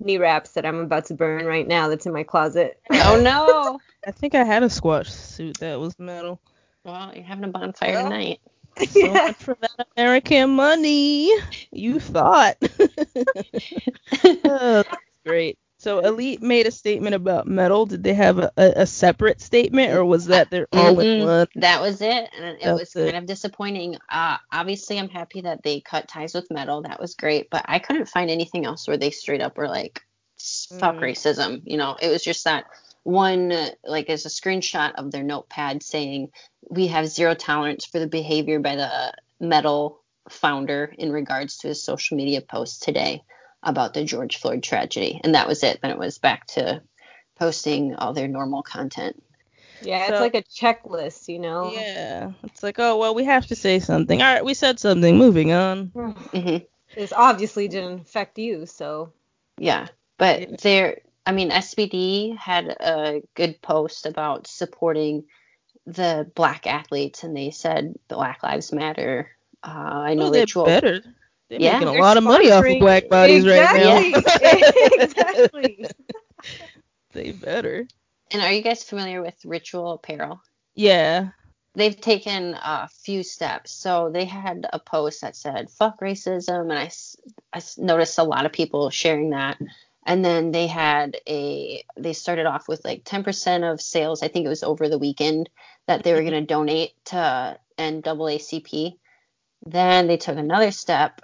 knee wraps that I'm about to burn right now. That's in my closet. Oh no! I think I had a squat suit that was metal. well, you're having a bonfire Well, tonight. So yeah. much for that American money. You thought. oh, that's great. So Elite made a statement about metal. Did they have a, a, a separate statement, or was that their all mm-hmm. one? That was it, and it That's was it. kind of disappointing. Uh, obviously, I'm happy that they cut ties with metal. That was great, but I couldn't find anything else where they straight up were like, "Fuck mm. racism." You know, it was just that one like as a screenshot of their notepad saying, "We have zero tolerance for the behavior by the metal founder in regards to his social media post today." about the George Floyd tragedy. And that was it. Then it was back to posting all their normal content. Yeah, it's so, like a checklist, you know? Yeah. It's like, oh, well, we have to say something. All right, we said something. Moving on. Mm-hmm. This obviously didn't affect you, so. Yeah. But yeah. there, I mean, SBD had a good post about supporting the black athletes, and they said Black Lives Matter. Uh, I know oh, they better. They're yeah, making a lot of money off of black bodies exactly. right now. exactly. they better. And are you guys familiar with Ritual Apparel? Yeah. They've taken a few steps. So they had a post that said "fuck racism," and I, I noticed a lot of people sharing that. And then they had a they started off with like 10% of sales. I think it was over the weekend that they were mm-hmm. going to donate to NAACP. Then they took another step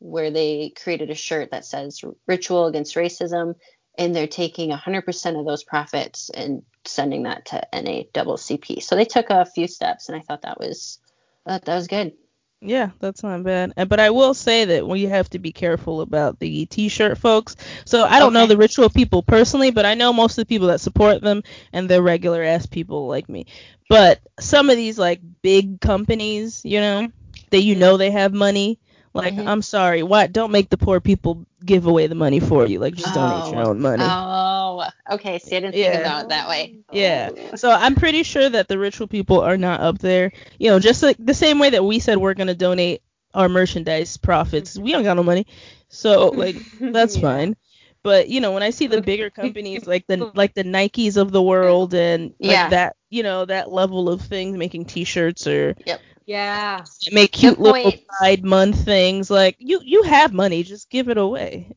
where they created a shirt that says Ritual Against Racism, and they're taking 100% of those profits and sending that to NAACP. So they took a few steps, and I thought that was that, that was good. Yeah, that's not bad. But I will say that we have to be careful about the t-shirt folks. So I don't okay. know the ritual people personally, but I know most of the people that support them and they're regular ass people like me. But some of these like big companies, you know, that you know they have money. Like, mm-hmm. I'm sorry, why don't make the poor people give away the money for you? Like, just oh. donate your own money. Oh, okay. See, I didn't yeah. think about it that way. Yeah. So I'm pretty sure that the ritual people are not up there. You know, just like the same way that we said we're gonna donate our merchandise profits. We don't got no money, so like that's yeah. fine. But you know, when I see the bigger companies like the like the Nikes of the world and like yeah. that, you know, that level of things making T-shirts or yep. Yeah. Make cute little Pride Month things. Like you, you have money, just give it away.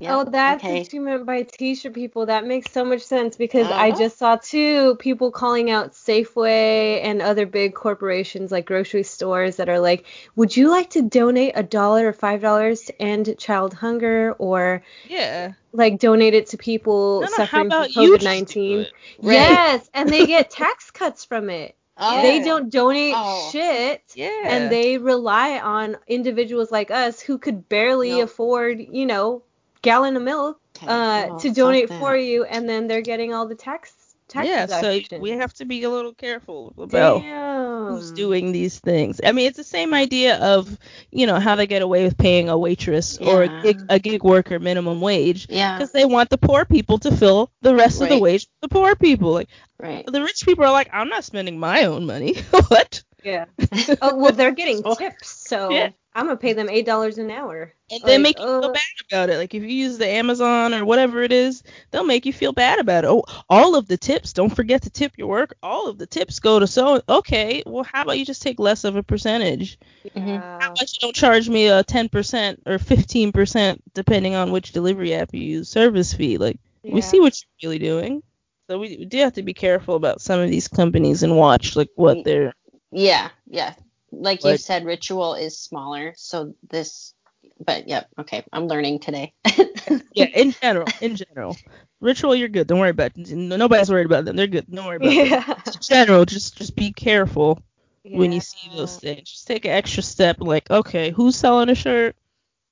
Yep. Oh, that's okay. what you meant by t-shirt people. That makes so much sense because uh-huh. I just saw two people calling out Safeway and other big corporations like grocery stores that are like, "Would you like to donate a dollar or five dollars to end child hunger or yeah, like donate it to people no, no, suffering from COVID nineteen? Right. Yes, and they get tax cuts from it. Oh. They don't donate oh. shit. Yeah. And they rely on individuals like us who could barely nope. afford, you know, gallon of milk uh, oh, to donate for you, and then they're getting all the tax. Yeah, so we have to be a little careful about Damn. who's doing these things. I mean, it's the same idea of you know how they get away with paying a waitress yeah. or a gig, a gig, worker minimum wage. Yeah. Because they want the poor people to fill the rest right. of the wage. The poor people, like Right. The rich people are like, I'm not spending my own money. what? Yeah. oh well, they're getting tips, so yeah. I'm gonna pay them eight dollars an hour. And like, they make you uh, feel bad about it. Like if you use the Amazon or whatever it is, they'll make you feel bad about it. Oh, all of the tips. Don't forget to tip your work. All of the tips go to so. Okay, well, how about you just take less of a percentage? Mm-hmm. How about you don't charge me a 10% or 15% depending on which delivery app you use service fee? Like yeah. we see what you're really doing. So we do have to be careful about some of these companies and watch like what they're. Yeah, yeah. Like you said, Ritual is smaller, so this. But yep, okay, I'm learning today. yeah, in general, in general, Ritual, you're good. Don't worry about it. Nobody's worried about them. They're good. Don't worry about yeah. them. In general, just just be careful yeah. when you see those things. Just take an extra step. Like, okay, who's selling a shirt?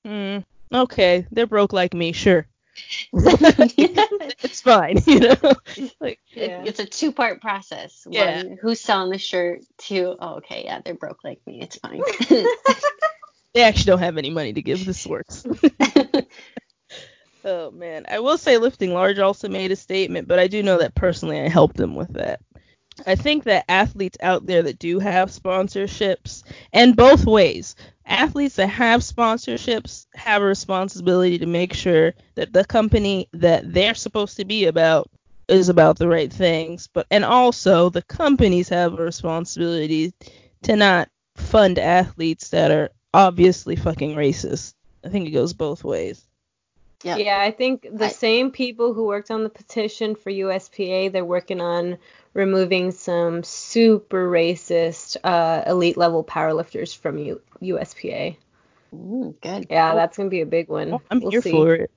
Hmm. Okay, they're broke like me. Sure. it's fine, you know. like yeah. it's a two part process. Yeah. One, who's selling the shirt? Two, oh, okay, yeah, they're broke like me. It's fine. they actually don't have any money to give. This works. oh man, I will say lifting large also made a statement, but I do know that personally I helped them with that. I think that athletes out there that do have sponsorships, and both ways, athletes that have sponsorships have a responsibility to make sure that the company that they're supposed to be about is about the right things, but and also the companies have a responsibility to not fund athletes that are obviously fucking racist. I think it goes both ways. Yep. Yeah, I think the I, same people who worked on the petition for USPA, they're working on removing some super racist uh, elite level powerlifters from U- USPA. Mm, good. Yeah, that's gonna be a big one. Oh, I'm we'll here see. for it.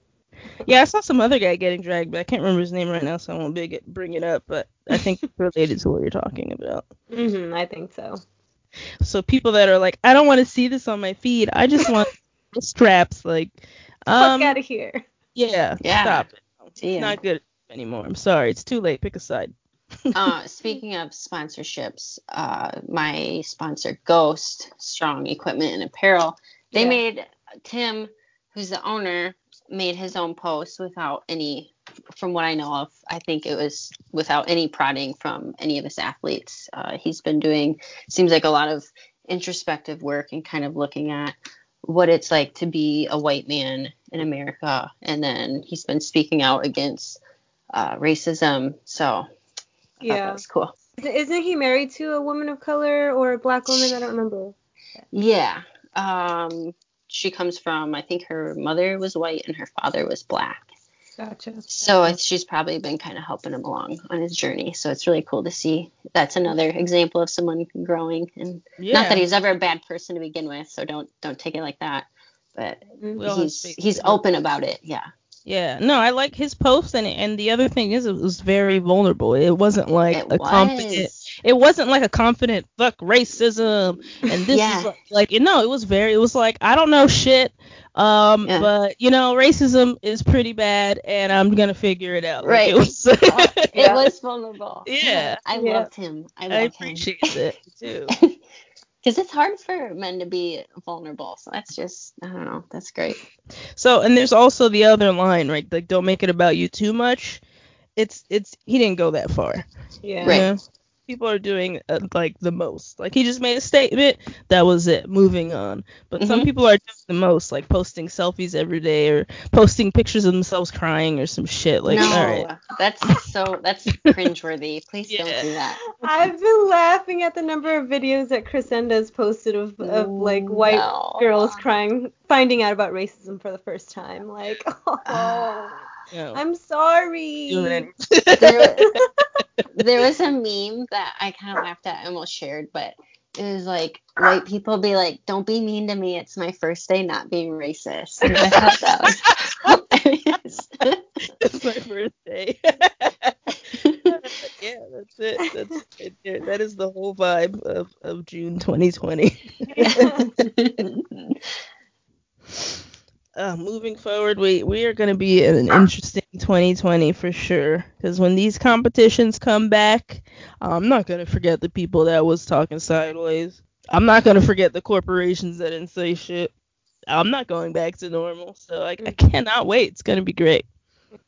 Yeah, I saw some other guy getting dragged, but I can't remember his name right now, so I won't big bring it up. But I think it's related to what you're talking about. Mhm, I think so. So people that are like, I don't want to see this on my feed. I just want straps. Like, um, fuck out of here. Yeah, yeah. Stop it. It's not good anymore. I'm sorry. It's too late. Pick a side. uh, speaking of sponsorships, uh, my sponsor Ghost Strong Equipment and Apparel, they yeah. made Tim, who's the owner, made his own post without any, from what I know of, I think it was without any prodding from any of his athletes. Uh, he's been doing, seems like a lot of introspective work and kind of looking at what it's like to be a white man in America. And then he's been speaking out against uh, racism. So yeah, that was cool. Isn't he married to a woman of color or a black woman? I don't remember. Yeah. Um, she comes from, I think her mother was white and her father was black. Gotcha. So she's probably been kind of helping him along on his journey. So it's really cool to see. That's another example of someone growing, and yeah. not that he's ever a bad person to begin with. So don't don't take it like that. But mm-hmm. he's he's open about it. Yeah. Yeah, no, I like his posts, and and the other thing is, it was very vulnerable. It wasn't like it a was. confident. It wasn't like a confident fuck racism, and this yeah. is like, like you know, it was very. It was like I don't know shit. Um, yeah. but you know, racism is pretty bad, and I'm gonna figure it out. Right. Like, it was. it was vulnerable. Yeah. I yeah. loved him. I, loved I appreciate him. it too. because it's hard for men to be vulnerable. So that's just I don't know. That's great. So and there's also the other line, right? Like don't make it about you too much. It's it's he didn't go that far. Yeah. Right people are doing uh, like the most. Like he just made a statement, that was it. Moving on. But mm-hmm. some people are doing the most, like posting selfies every day or posting pictures of themselves crying or some shit. Like, no, all right. that's so that's cringeworthy. Please yeah. don't do that. I've been laughing at the number of videos that Crescendo's posted of, of like white no. girls crying, finding out about racism for the first time. Like, oh. Oh. I'm sorry. there, there was a meme that I kind of laughed at, I almost shared, but it was like white people be like, "Don't be mean to me. It's my first day not being racist." And I thought that was it's my first day. yeah, that's it. That's it. That is the whole vibe of, of June 2020 uh, moving forward, we we are going to be in an interesting 2020 for sure. Because when these competitions come back, I'm not going to forget the people that was talking sideways. I'm not going to forget the corporations that didn't say shit. I'm not going back to normal, so I, I mm. cannot wait. It's going to be great.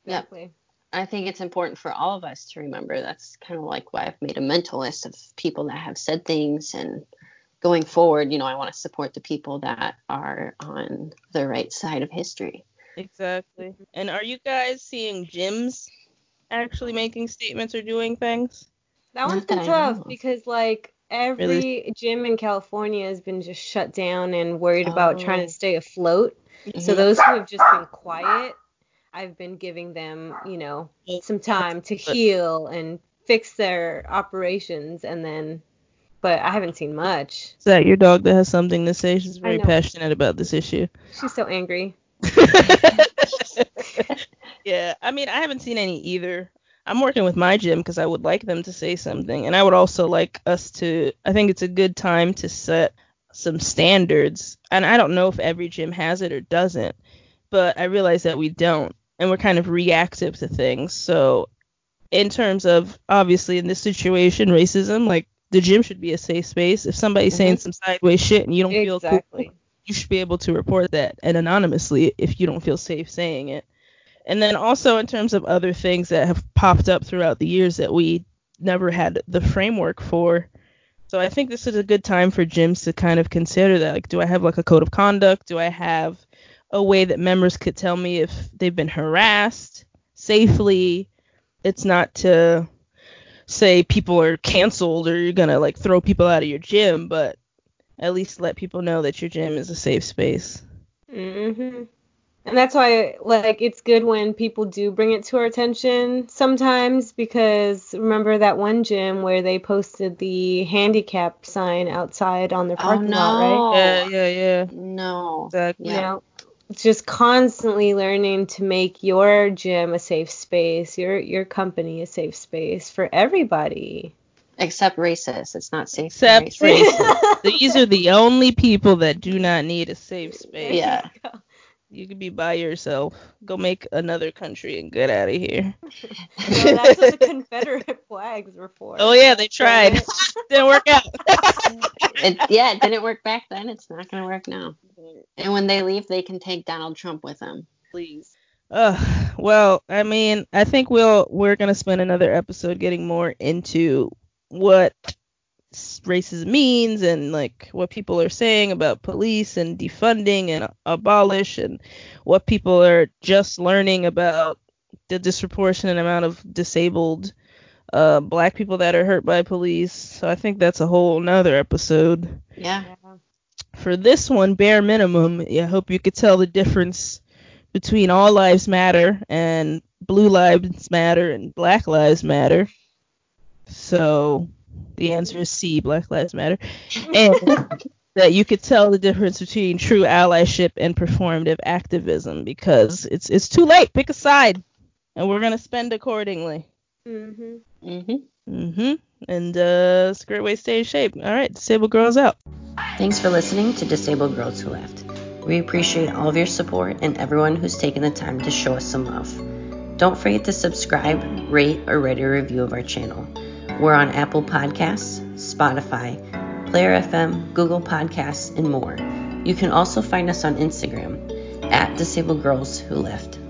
Exactly. I think it's important for all of us to remember. That's kind of like why I've made a mental list of people that have said things and going forward, you know, I want to support the people that are on the right side of history. Exactly. And are you guys seeing gyms actually making statements or doing things? That one's been tough because like every really? gym in California has been just shut down and worried oh. about trying to stay afloat. Mm-hmm. So those who have just been quiet, I've been giving them, you know, some time to heal and fix their operations and then but I haven't seen much. Is that your dog that has something to say? She's very passionate about this issue. She's so angry. yeah, I mean, I haven't seen any either. I'm working with my gym because I would like them to say something, and I would also like us to. I think it's a good time to set some standards, and I don't know if every gym has it or doesn't, but I realize that we don't, and we're kind of reactive to things. So, in terms of obviously in this situation, racism, like the gym should be a safe space. If somebody's mm-hmm. saying some sideways shit and you don't exactly. feel cool, you should be able to report that and anonymously if you don't feel safe saying it. And then also in terms of other things that have popped up throughout the years that we never had the framework for. So I think this is a good time for gyms to kind of consider that. Like, do I have like a code of conduct? Do I have a way that members could tell me if they've been harassed safely? It's not to say people are canceled or you're gonna like throw people out of your gym, but at least let people know that your gym is a safe space. Mhm. And that's why like it's good when people do bring it to our attention sometimes because remember that one gym where they posted the handicap sign outside on their Oh parking lot, right? Yeah, yeah, yeah. No. Exactly. You know, just constantly learning to make your gym a safe space, your your company a safe space for everybody. Except racist. It's not safe. for Except racists. racist. These are the only people that do not need a safe space. Yeah. You could be by yourself. Go make another country and get out of here. No, that's what the Confederate flags were for. Oh yeah, they tried. Didn't work out. It, yeah, it didn't work back then. It's not going to work now. And when they leave, they can take Donald Trump with them. Please. Uh, well, I mean, I think we'll we're gonna spend another episode getting more into what s- racism means and like what people are saying about police and defunding and abolish and what people are just learning about the disproportionate amount of disabled uh black people that are hurt by police. So I think that's a whole nother episode Yeah. for this one, bare minimum, I hope you could tell the difference between All Lives Matter and Blue Lives Matter and Black Lives Matter. So the answer is C, Black Lives Matter. And that you could tell the difference between true allyship and performative activism because it's it's too late. Pick a side. And we're gonna spend accordingly. hmm hmm Mhm. And uh it's a great way stay in shape. All right, disabled girls out. Thanks for listening to Disabled Girls Who Lift. We appreciate all of your support and everyone who's taken the time to show us some love. Don't forget to subscribe, rate, or write a review of our channel. We're on Apple Podcasts, Spotify, Player FM, Google Podcasts, and more. You can also find us on Instagram at Disabled Girls Who Lift.